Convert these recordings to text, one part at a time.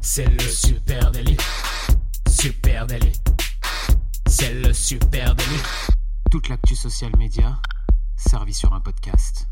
C'est le super délit. Super délit. C'est le super délit. Toute l'actu social média servie sur un podcast.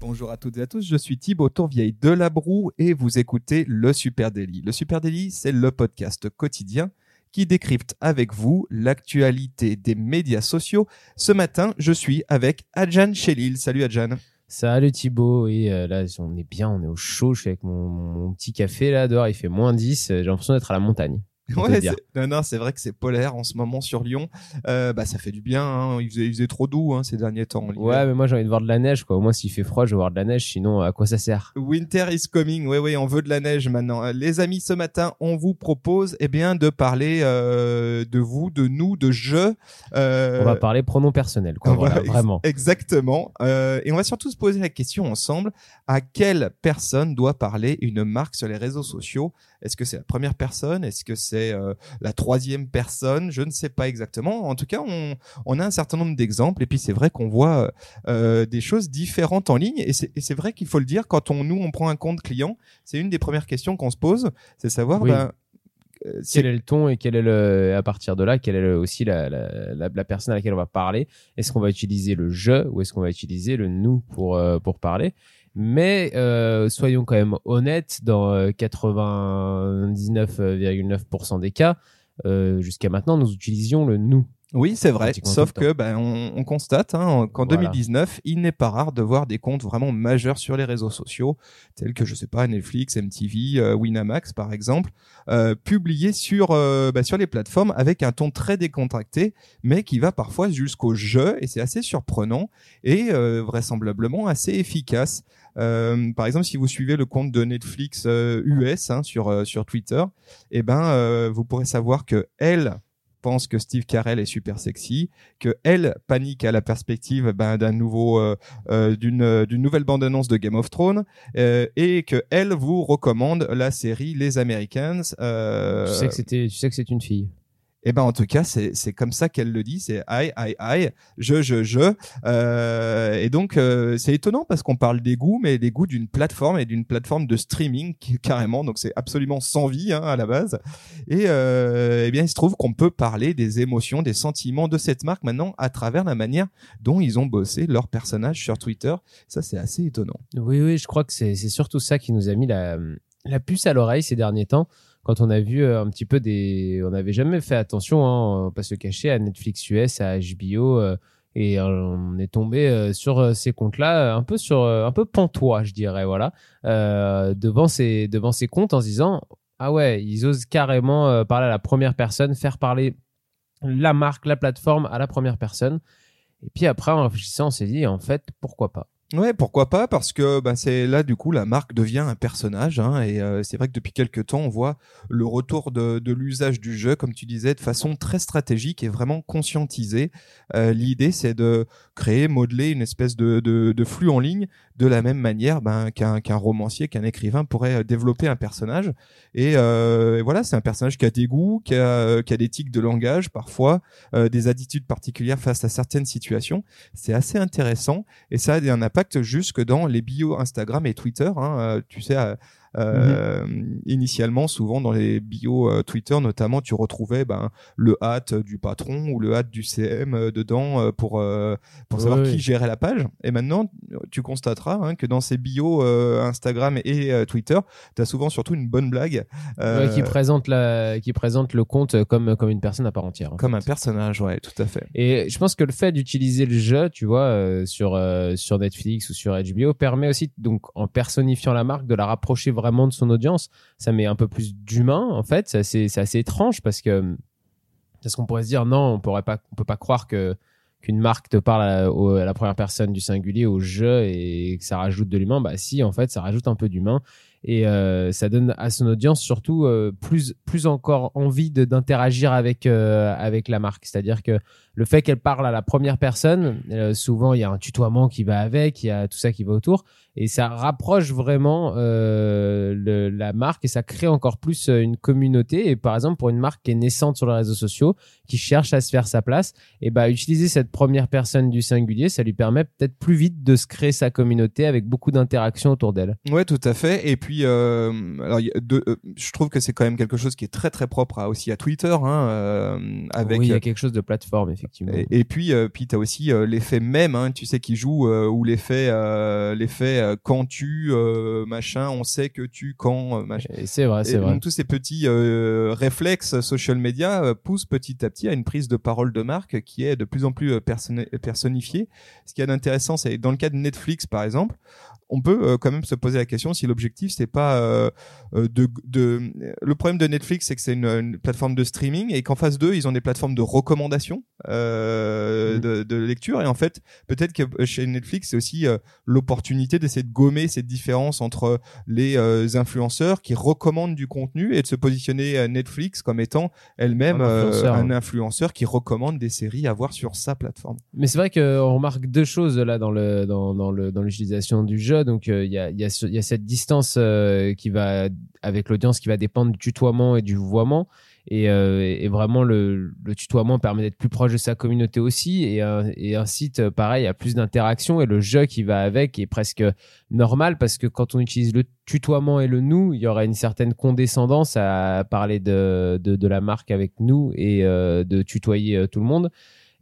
Bonjour à toutes et à tous, je suis Thibaut Tourvieille de La Broue et vous écoutez Le Super Daily. Le Super Daily, c'est le podcast quotidien qui décrypte avec vous l'actualité des médias sociaux. Ce matin, je suis avec Adjan Chelil. Salut Adjan. Salut Thibaut, et euh, là on est bien, on est au chaud, je suis avec mon, mon petit café là dehors, il fait moins 10, j'ai l'impression d'être à la montagne. Ouais, non, non, c'est vrai que c'est polaire en ce moment sur Lyon. Euh, bah, ça fait du bien. hein. Il, faisait, il faisait trop doux hein, ces derniers temps. Ouais, mais moi j'ai envie de voir de la neige quoi, au moins s'il fait froid je veux voir de la neige, sinon à quoi ça sert? Winter is coming. Oui, oui, on veut de la neige maintenant. Euh, Les amis, ce matin, on vous propose, eh bien, de parler euh, de vous, de nous, de je. Euh, On va parler pronom personnel quoi, voilà, ex- vraiment. Exactement. Euh, et on va surtout se poser la question ensemble à quelle personne doit parler une marque sur les réseaux sociaux? Est-ce que c'est la première personne? Est-ce que c'est euh, la troisième personne? Je ne sais pas exactement. En tout cas, on, on a un certain nombre d'exemples. Et puis c'est vrai qu'on voit euh, des choses différentes en ligne. Et c'est vrai qu'il faut le dire quand on nous on prend un compte client, c'est une des premières questions qu'on se pose, c'est savoir Oui. ben, euh, Quel est le ton et quel est le, à partir de là, quelle est le- aussi la, la, la, la personne à laquelle on va parler? Est-ce qu'on va utiliser le je ou est-ce qu'on va utiliser le nous pour, euh, pour parler? Mais euh, soyons quand même honnêtes, dans euh, 99,9% des cas, euh, jusqu'à maintenant, nous utilisions le nous. Oui, c'est vrai. Sauf que ben on, on constate hein, qu'en Voilà. 2019, il n'est pas rare de voir des comptes vraiment majeurs sur les réseaux sociaux, tels que je sais pas Netflix, MTV, euh, Winamax par exemple, euh, publiés sur euh, ben, sur les plateformes avec un ton très décontracté, mais qui va parfois jusqu'au jeu et c'est assez surprenant et euh, vraisemblablement assez efficace. Euh, par exemple, si vous suivez le compte de Netflix euh, US hein, sur euh, sur Twitter, eh ben euh, vous pourrez savoir que elle pense que Steve Carell est super sexy, que elle panique à la perspective ben, d'un nouveau, euh, euh, d'une euh, d'une nouvelle bande-annonce de Game of Thrones, euh, et que elle vous recommande la série Les Americans. Euh, Tu sais que c'était, tu sais que c'est une fille. Et ben en tout cas, c'est comme ça qu'elle le dit, c'est I I I, je je je. Euh, et donc euh, c'est étonnant parce qu'on parle des goûts, mais des goûts d'une plateforme et d'une plateforme de streaming carrément. Donc c'est absolument sans vie hein, à la base. Et euh, eh bien il se trouve qu'on peut parler des émotions, des sentiments de cette marque maintenant à travers la manière dont ils ont bossé leur personnage sur Twitter. Ça c'est assez étonnant. Oui, oui, je crois que c'est c'est surtout ça qui nous a mis la, la puce à l'oreille ces derniers temps. Quand on a vu euh, un petit peu des. On n'avait jamais fait attention, hein, va pas se cacher, à Netflix US, à HBO. euh, et euh, on est tombé euh, sur euh, ces comptes-là, un peu sur, euh, un peu pantois, je dirais, voilà, euh, devant ces, devant ces comptes en se disant, ah ouais, ils osent carrément euh, parler à la première personne, faire parler la marque, la plateforme à la première personne. Et puis après, en réfléchissant, on s'est dit, en fait, pourquoi pas Ouais, pourquoi pas Parce que bah, c'est là du coup la marque devient un personnage, hein, et euh, c'est vrai que depuis quelques temps on voit le retour de, de l'usage du jeu, comme tu disais, de façon très stratégique et vraiment conscientisée. Euh, L'idée c'est de créer, modeler une espèce de, de, de flux en ligne de la même manière ben, qu'un romancier, qu'un écrivain pourrait euh, développer un personnage. Et, euh, voilà, c'est un personnage qui a des goûts, qui a, qui a des tics de langage parfois, euh, des attitudes particulières face à certaines situations. C'est assez intéressant et ça a un impact jusque dans les bios Instagram et Twitter. Hein, euh, tu sais, euh, euh, initialement, souvent dans les bios euh, Twitter, notamment, tu retrouvais ben, le hâte du patron ou le hâte du CM euh, dedans euh, pour euh, pour savoir Oui, qui gérait la page. Et maintenant, tu constateras hein, que dans ces bios euh, Instagram et euh, Twitter, tu as souvent surtout une bonne blague. euh, Ouais, qui présente la, qui présente le compte comme comme une personne à part entière. en comme fait. un personnage, ouais, tout à fait. Et je pense que le fait d'utiliser le jeu, tu vois, euh, sur euh, sur Netflix ou sur HBO, permet aussi donc en personnifiant la marque de la rapprocher vraiment de son audience. Ça met un peu plus d'humain en fait. C'est assez, étrange parce que parce qu'on pourrait se dire non, on pourrait pas, on peut pas croire que qu'une marque te parle à, la première personne du singulier au jeu et que ça rajoute de l'humain. Bah si, en fait, ça rajoute un peu d'humain. et euh, ça donne à son audience surtout euh, plus plus encore envie d'interagir avec euh, avec la marque c'est-à-dire que le fait qu'elle parle à la première personne euh, souvent il y a un tutoiement qui va avec il y a tout ça qui va autour et ça rapproche vraiment euh, le, la marque et ça crée encore plus euh, une communauté et par exemple pour une marque qui est naissante sur les réseaux sociaux qui cherche à se faire sa place et bah utiliser cette première personne du singulier ça lui permet peut-être plus vite de se créer sa communauté avec beaucoup d'interactions autour d'elle Ouais, tout à fait. Et puis, euh, alors, euh, je trouve que c'est quand même quelque chose qui est très très propre à, aussi à Twitter, hein, euh, avec. oui il y a quelque chose de plateforme effectivement et, et puis, euh, puis t'as aussi l'effet même, hein, tu sais, qui joue euh, ou l'effet, euh, l'effet euh, quand tu euh, machin, on sait que tu quand euh, machin. C'est vrai c'est vrai donc tous ces petits réflexes social media poussent petit à petit à une prise de parole de marque qui est de plus en plus personnifiée. Ce qui est d'intéressant, c'est dans le cas de Netflix par exemple, on peut euh, quand même se poser la question si l'objectif c'est pas euh, euh, de, de le problème de Netflix c'est que c'est une, une plateforme de streaming et qu'en face d'eux ils ont des plateformes de recommandation euh, Mhm. de, de lecture et en fait peut-être que chez Netflix c'est aussi euh, l'opportunité d'essayer de gommer cette différence entre les euh, influenceurs qui recommandent du contenu et de se positionner à Netflix comme étant elle-même Un influenceur. un influenceur qui recommande des séries à voir sur sa plateforme. Mais c'est vrai qu'on remarque deux choses là dans le dans, dans le dans l'utilisation du jeu. Donc euh, il y a cette distance euh, qui va avec l'audience qui va dépendre du tutoiement et du vouvoiement. Et, euh, vraiment le, tutoiement permet d'être plus proche de sa communauté aussi et un, et site pareil a plus d'interaction et le jeu qui va avec est presque normal parce que quand on utilise le tutoiement et le nous il y aura une certaine condescendance à parler de, la marque avec nous et de tutoyer tout le monde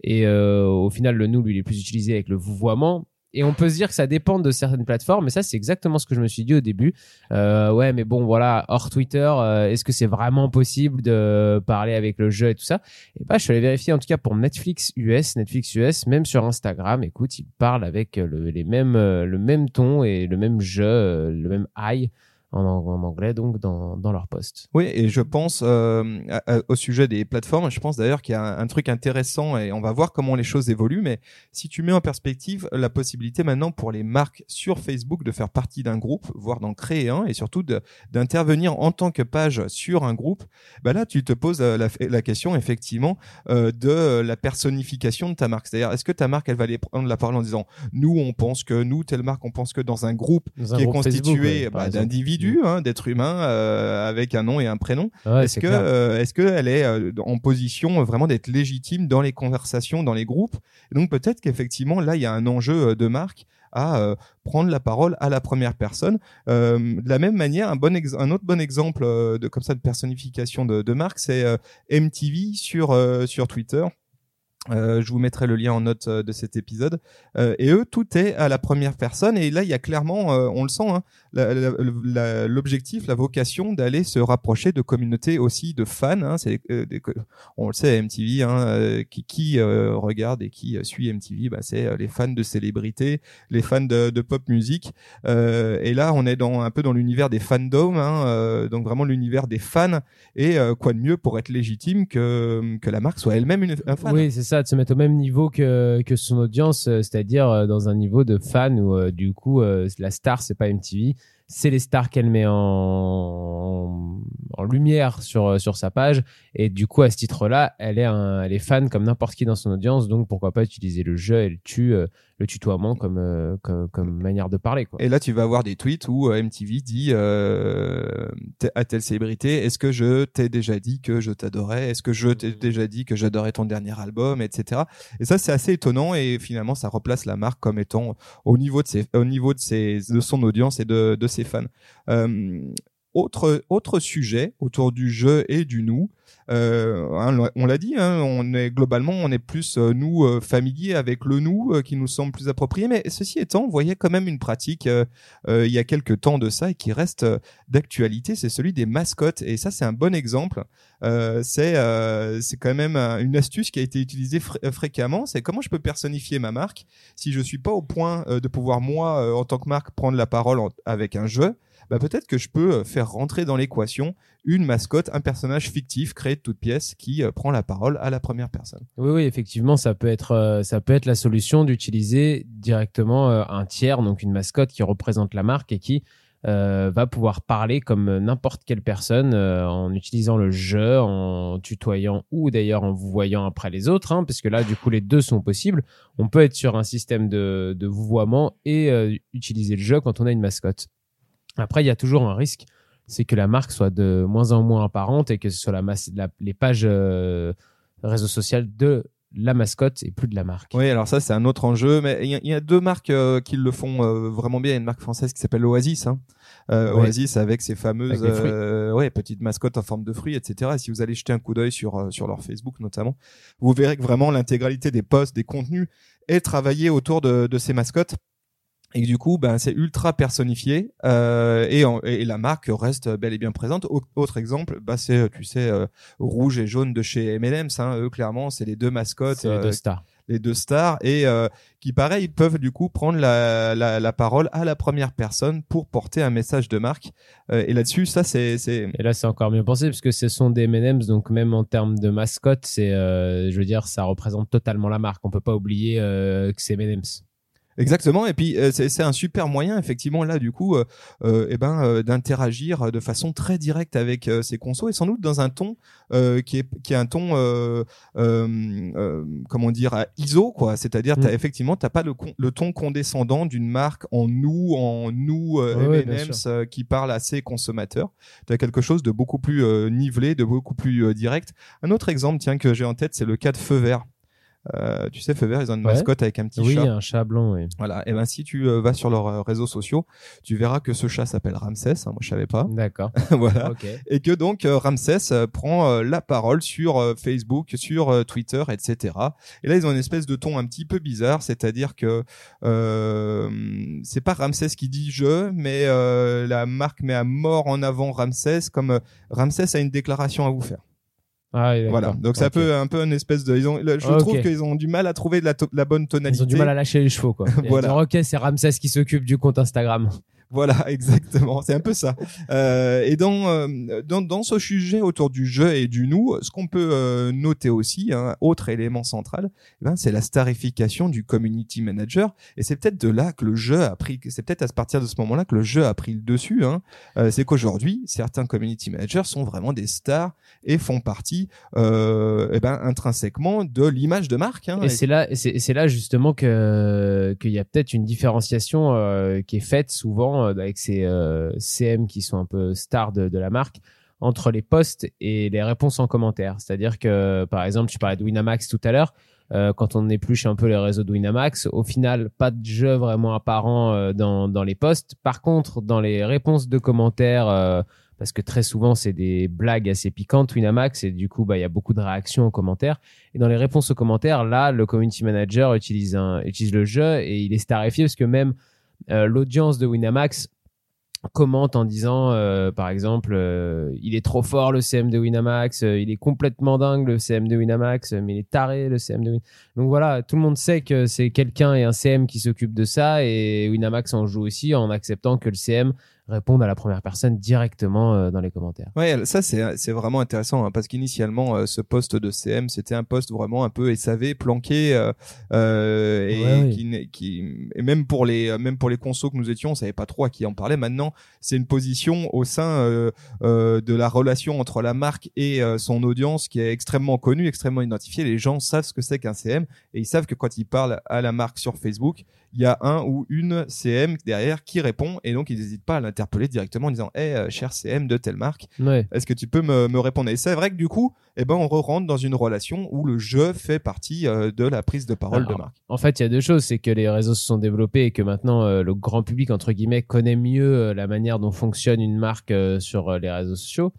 et au final, le nous, lui, il est plus utilisé avec le vouvoiement. Et on peut se dire que ça dépend de certaines plateformes, mais ça, c'est exactement ce que je me suis dit au début. Euh, ouais, mais bon, voilà, hors Twitter, euh, est-ce que c'est vraiment possible de parler avec le jeu et tout ça? Et bah, je suis allé vérifier, en tout cas pour Netflix US, Netflix US, même sur Instagram, écoute, ils parlent avec le, les mêmes, euh, le même ton et le même jeu, euh, le même high en, en anglais, donc dans, dans leur post. Oui, et je pense euh, à- au sujet des plateformes, je pense d'ailleurs qu'il y a un, un truc intéressant et on va voir comment les choses évoluent, mais si tu mets en perspective la possibilité maintenant pour les marques sur Facebook de faire partie d'un groupe, voire d'en créer un, et surtout d'intervenir en tant que page sur un groupe, bah là tu te poses euh, la, la question effectivement euh, de la personnification de ta marque. C'est-à-dire, est-ce que ta marque, elle va aller prendre la parole en disant, nous on pense que, nous, telle marque, on pense que dans un groupe Dans un qui est groupe constitué ouais, bah, exemple. D'individus, hein, d'êtres humains euh, avec un nom et un prénom. Ouais, est-ce que euh, est-ce que elle est euh, en position euh, vraiment d'être légitime dans les conversations, dans les groupes? Et Donc peut-être qu'effectivement là il y a un enjeu euh, de marque à euh, prendre la parole à la première personne. Euh, de la même manière, un bon un autre bon exemple de comme ça de personnification de, de marque, c'est euh, MTV sur euh, sur Twitter. Euh, je vous mettrai le lien en note euh, de cet épisode. Euh, et eux, tout est à la première personne. Et là, il y a clairement, euh, on le sent, hein, l'objectif, la vocation d'aller se rapprocher de communautés aussi de fans. Hein, c'est on le sait, MTV, hein, qui, qui regarde et qui suit MTV, bah, c'est les fans de célébrités, les fans de, de pop musique. Euh, et là, on est dans un peu dans l'univers des fandoms, hein, donc vraiment l'univers des fans. Et quoi de mieux pour être légitime que que la marque soit elle-même une, un fan. Oui, c'est ça, de se mettre au même niveau que, que son audience, euh, c'est-à-dire euh, dans un niveau de fan où euh, du coup la star c'est pas MTV, c'est les stars qu'elle met en, en lumière sur sur sa page. Et du coup à ce titre-là, elle est elle est fan comme n'importe qui dans son audience, donc pourquoi pas utiliser le jeu et le tu euh, le tutoiement comme, euh, comme comme manière de parler quoi. Et là, tu vas avoir des tweets où euh, MTV dit euh, à telle célébrité, est-ce que je t'ai déjà dit que je t'adorais? Est-ce que je t'ai déjà dit que j'adorais ton dernier album, etc. Et ça, c'est assez étonnant et finalement, ça replace la marque comme étant au niveau de ses, au niveau de ses, de son audience et de, de ses fans. Euh, autre autre sujet autour du jeu et du nous. Euh, hein, on l'a dit, hein, on est globalement, on est plus euh, nous euh, familiers avec le nous euh, qui nous semble plus approprié. Mais ceci étant, on voyait quand même une pratique euh, il y a quelques temps de ça et qui reste d'actualité, c'est celui des mascottes. Et ça, c'est un bon exemple. C'est c'est quand même un- une astuce qui a été utilisée fr- fréquemment. C'est comment je peux personnifier ma marque si je suis pas au point de pouvoir moi, en tant que marque, prendre la parole avec un jeu. Bah, peut-être que je peux euh, faire rentrer dans l'équation une mascotte, un personnage fictif créé de toutes pièces qui euh, prend la parole à la première personne. Oui, oui, effectivement, ça peut être, euh, la solution d'utiliser directement un tiers, donc une mascotte qui représente la marque et qui va pouvoir parler comme n'importe quelle personne en utilisant le jeu, en tutoyant ou d'ailleurs en vous voyant après les autres, hein, parce là, du coup, les deux sont possibles. On peut être sur un système de, de vouvoiement et utiliser le jeu quand on a une mascotte. Après, il y a toujours un risque, c'est que la marque soit de moins en moins apparente et que ce soit la, masse, la les pages euh, réseaux sociaux de la mascotte et plus de la marque. Oui, alors ça c'est un autre enjeu, mais il y, a- il y a deux marques euh, qui le font euh, vraiment bien. Il y a une marque française qui s'appelle Oasis. Hein. Euh, Ouais. Oasis avec ses fameuses Avec ouais, petites mascottes en forme de fruits, etc. Et si vous allez jeter un coup d'œil sur sur leur Facebook notamment, vous verrez que vraiment l'intégralité des posts, des contenus est travaillée autour de, de ces mascottes. Et du coup, ben, c'est ultra personnifié euh, et, en- et la marque reste bel et bien présente. Au- autre exemple, bah, c'est, tu sais, euh, rouge et jaune de chez M&M's. Hein, eux, clairement, c'est les deux mascottes C'est les euh, deux stars. les deux stars et euh, qui pareil peuvent du coup prendre la, la, la parole à la première personne pour porter un message de marque Euh, et là-dessus ça c'est c'est Et là, c'est encore mieux pensé parce que ce sont des M&M's, donc même en termes de mascotte, c'est, euh, je veux dire, ça représente totalement la marque. On peut pas oublier euh, que c'est M&M's. Exactement et puis euh, c'est un super moyen effectivement là du coup euh, euh, eh ben euh, d'interagir de façon très directe avec euh, ces consos et sans doute dans un ton euh, qui est qui est un ton euh, euh, euh, comment dire à ISO quoi. C'est-à-dire t'as Mm. effectivement t'as pas le con- le ton condescendant d'une marque en nous en nous euh, Ouais, M&M's euh, qui parle à ses consommateurs. Tu as quelque chose de beaucoup plus euh, nivelé de beaucoup plus euh, direct. Un autre exemple tiens que j'ai en tête c'est le cas de Feu Vert euh, tu sais Feu Vert ils ont une Ouais. mascotte avec un petit Oui, chat un chat blanc, oui. voilà. Et ben si tu euh, vas sur leurs euh, réseaux sociaux, tu verras que ce chat s'appelle Ramsès. hein, moi je savais pas. D'accord. voilà. Ok. Et que donc euh, Ramsès prend la parole sur Facebook, sur Twitter, etc. Et là ils ont une espèce de ton un petit peu bizarre, c'est-à-dire que euh, c'est pas Ramsès qui dit je, mais euh, la marque met à mort en avant Ramsès comme Ramsès a une déclaration à vous faire. Ah, oui. Voilà. Donc c'est un Ok. peu un peu une espèce de. Ils ont, je trouve qu'ils ont du mal à trouver la, to- la bonne tonalité. Ils ont du mal à lâcher les chevaux, quoi. Voilà. dire, ok, c'est Ramsès qui s'occupe du compte Instagram. Voilà, exactement. C'est un peu ça. Euh, et dans, euh, dans dans ce sujet autour du jeu et du nous, ce qu'on peut euh, noter aussi, un autre élément central, eh ben, c'est la starification du community manager. Et c'est peut-être de là que le jeu a pris. C'est peut-être à partir de ce moment-là que le jeu a pris le dessus. Hein. Euh, c'est qu'aujourd'hui, certains community managers sont vraiment des stars et font partie, euh, eh ben, intrinsèquement de l'image de marque. Hein. Et c'est là, c'est là justement que qu'il y a peut-être une différenciation euh, qui est faite souvent euh, avec ces euh, CM qui sont un peu stars de, la marque entre les posts et les réponses en commentaire. C'est-à-dire que, par exemple, tu parlais de Winamax tout à l'heure. euh, quand on épluche un peu les réseaux de Winamax, au final, pas de jeu vraiment apparent dans, les posts. Par contre, dans les réponses de commentaires, parce que très souvent, c'est des blagues assez piquantes, Winamax, et du coup, bah, il y a beaucoup de réactions aux commentaires. Et dans les réponses aux commentaires, là, le community manager utilise, un, utilise le jeu et il est starifié parce que même l'audience de Winamax commente en disant, euh, par exemple, euh, il est trop fort le CM de Winamax, euh, il est complètement dingue le CM de Winamax, euh, mais il est taré le CM de Winamax. Donc voilà, tout le monde sait que c'est quelqu'un et un CM qui s'occupe de ça et Winamax en joue aussi en acceptant que le CM réponde à la première personne directement euh, dans les commentaires. Ouais, ça c'est vraiment intéressant hein, parce qu'initialement euh, ce poste de CM c'était un poste vraiment un peu SAV planqué euh, et Ouais, oui. qui, qui et même pour les même pour les consos que nous étions on savait pas trop à qui en parlait. Maintenant c'est une position au sein euh, euh, de la relation entre la marque et son audience qui est extrêmement connue, extrêmement identifiée. Les gens savent ce que c'est qu'un CM et ils savent que quand ils parlent à la marque sur Facebook il y a un ou une CM derrière qui répond et donc ils n'hésitent pas à directement en disant hey, euh, cher CM de telle marque Ouais. est-ce que tu peux me, me répondre? Et c'est vrai que du coup, eh ben, on rentre dans une relation où le jeu fait partie euh, de la prise de parole de marque. En fait, il y a deux choses, c'est que les réseaux se sont développés et que maintenant euh, le grand public entre guillemets connaît mieux la manière dont fonctionne une marque sur les réseaux sociaux.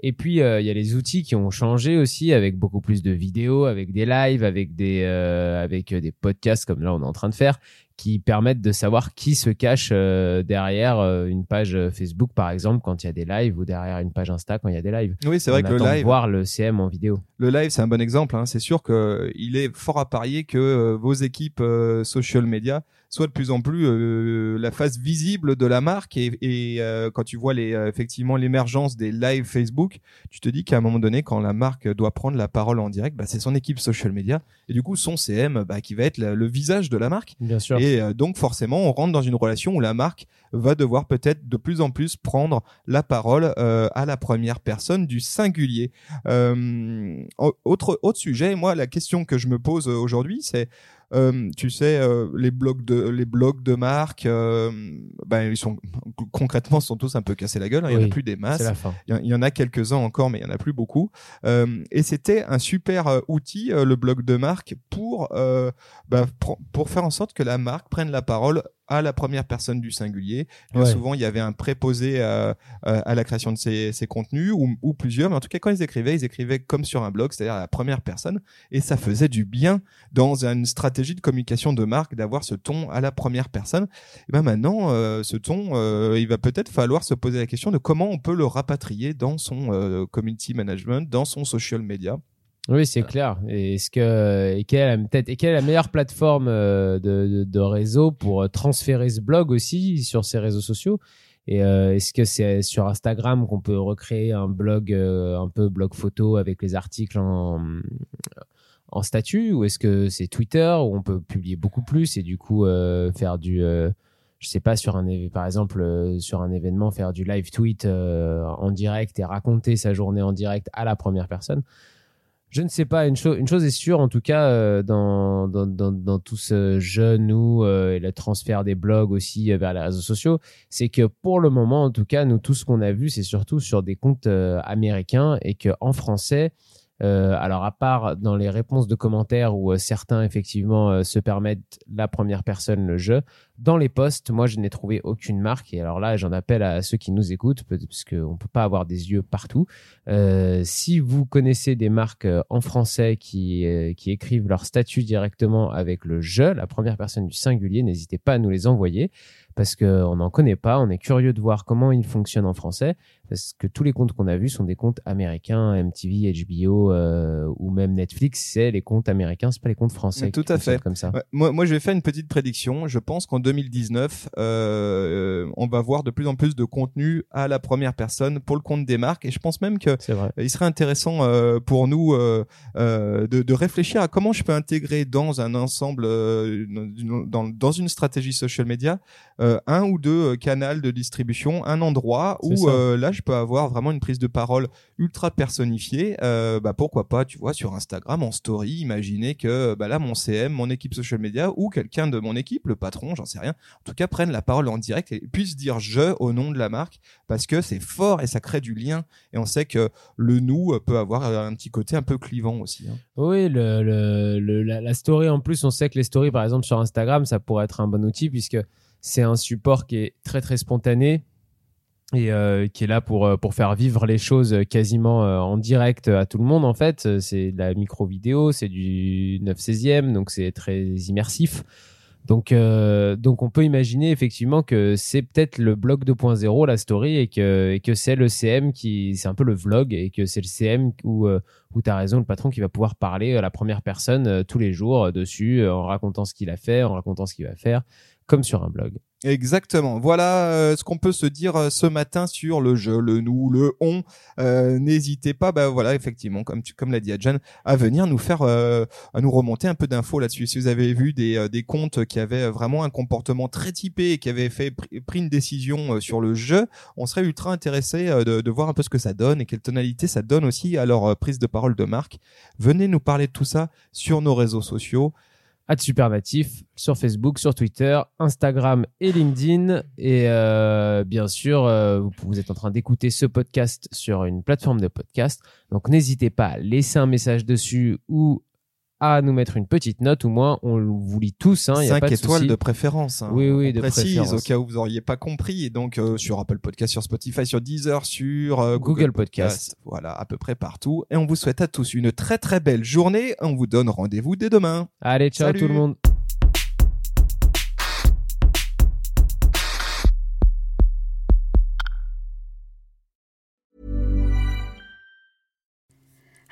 Et puis euh, il y a les outils qui ont changé aussi avec beaucoup plus de vidéos, avec des lives, avec des euh, avec des podcasts comme là on est en train de faire qui permettent de savoir qui se cache euh, derrière euh, une page euh, Facebook par exemple quand il y a des lives ou derrière une page Insta quand il y a des lives. Oui, c'est vrai On que le live, voir le CM en vidéo. le live, c'est un bon exemple. Hein. C'est sûr que euh, il est fort à parier que vos équipes euh, social media soient de plus en plus euh, la face visible de la marque. Et, et, euh, quand tu vois les, effectivement l'émergence des lives Facebook, tu te dis qu'à un moment donné, quand la marque doit prendre la parole en direct, bah, c'est son équipe social media et du coup son CM bah, qui va être la- le visage de la marque. Bien sûr. Et Et euh, donc forcément, on rentre dans une relation où la marque va devoir peut-être de plus en plus prendre la parole euh, à la première personne du singulier. Euh, autre autre sujet, moi la question que je me pose aujourd'hui, c'est euh, tu sais, euh, les blogs de les blogs de marque, euh, ben ils sont concrètement sont tous un peu cassés la gueule. Hein, il y en a plus des masses. Il y, en a quelques uns encore, mais il y en a plus beaucoup. et c'était un super outil, le blog de marque, pour bah, pour faire en sorte que la marque prenne la parole à la première personne du singulier. Souvent, il y avait un préposé à, à la création de ces, ces contenus ou, ou, plusieurs, mais en tout cas, quand ils écrivaient, ils écrivaient comme sur un blog, c'est-à-dire à la première personne, et ça faisait du bien dans une stratégie de communication de marque d'avoir ce ton à la première personne. Et ben maintenant, euh, ce ton, euh, il va peut-être falloir se poser la question de comment on peut le rapatrier dans son euh, community management, dans son social media. Oui, c'est clair. Et est-ce que et quelle est, et quelle est la meilleure plateforme de, de, réseau pour transférer ce blog aussi sur ces réseaux sociaux? Et est-ce que c'est sur Instagram qu'on peut recréer un blog un peu blog photo avec les articles en en statut ou est-ce que c'est Twitter où on peut publier beaucoup plus et du coup faire du je sais pas sur un par exemple sur un événement faire du live tweet en direct et raconter sa journée en direct à la première personne? Je ne sais pas, une, chose une chose est sûre, en tout cas, euh, dans, dans, dans, tout ce jeu, nous, euh, et le transfert des blogs aussi euh, vers les réseaux sociaux, c'est que pour le moment, en tout cas, nous, tout ce qu'on a vu, c'est surtout sur des comptes américains et qu'en français, euh, alors à part dans les réponses de commentaires où euh, certains effectivement euh, se permettent la première personne le jeu, dans les posts, moi je n'ai trouvé aucune marque et alors là j'en appelle à ceux qui nous écoutent parce qu'on peut pas avoir des yeux partout. si vous connaissez des marques en français qui qui écrivent leur statut directement avec le jeu, la première personne du singulier, n'hésitez pas à nous les envoyer parce qu'on n'en connaît pas. On est curieux de voir comment il fonctionne en français, parce que tous les comptes qu'on a vus sont des comptes américains, MTV, HBO euh, ou même Netflix, c'est les comptes américains, c'est pas les comptes français. tout à fait. Comme ça. moi, moi, je vais faire une petite prédiction. Je pense qu'en 2019, euh, on va voir de plus en plus de contenu à la première personne pour le compte des marques, et je pense même que il serait intéressant euh, pour nous euh, euh, de, de, réfléchir à comment je peux intégrer dans un ensemble, euh, dans, dans, une stratégie social media, euh, un ou deux canaux de distribution, un endroit où euh, là je peux avoir vraiment une prise de parole ultra personnifiée. bah pourquoi pas, tu vois, sur Instagram en story, imaginez que bah là mon CM, mon équipe social media ou quelqu'un de mon équipe, le patron, j'en sais rien, en tout cas prennent la parole en direct et puissent dire je au nom de la marque parce que c'est fort et ça crée du lien et on sait que le nous peut avoir un petit côté un peu clivant aussi. Hein. Oui, le, la story en plus, on sait que les stories par exemple sur Instagram, ça pourrait être un bon outil puisque c'est un support qui est très très spontané et euh, qui est là pour euh, pour faire vivre les choses quasiment euh, en direct à tout le monde en fait c'est de la micro vidéo c'est du 9 16e donc c'est très immersif donc donc on peut imaginer effectivement que c'est peut-être le blog 2.0 la story et que et que c'est le CM qui c'est un peu le vlog et que c'est le CM où où tu as raison le patron qui va pouvoir parler à la première personne tous les jours dessus en racontant ce qu'il a fait en racontant ce qu'il va faire comme sur un blog. Exactement. Voilà euh, ce qu'on peut se dire euh, ce matin sur le jeu, le nous, le on. Euh, n'hésitez pas, bah voilà, effectivement, comme tu, comme l'a dit Adjan, à venir nous faire, à nous remonter un peu d'infos là-dessus. Si vous avez vu des, des comptes qui avaient vraiment un comportement très typé et qui avaient fait pris une décision sur le jeu, on serait ultra intéressé de, de, voir un peu ce que ça donne et quelle tonalité ça donne aussi à leur prise de parole de marque. Venez nous parler de tout ça sur nos réseaux sociaux Supernatif sur Facebook, sur Twitter, Instagram et LinkedIn. Et euh, bien sûr, euh, vous êtes en train d'écouter ce podcast sur une plateforme de podcast. Donc n'hésitez pas à laisser un message dessus ou à nous mettre une petite note, ou moins on vous lit tous. Hein, 5 étoiles de préférence. Hein, oui, oui, de précise, au cas où vous auriez pas compris. Et donc euh, sur Apple Podcast, sur Spotify, sur Deezer, sur euh, Google, Podcast. Voilà, à peu près partout. Et on vous souhaite à tous une très très belle journée. On vous donne rendez-vous dès demain. Allez, ciao tout le monde.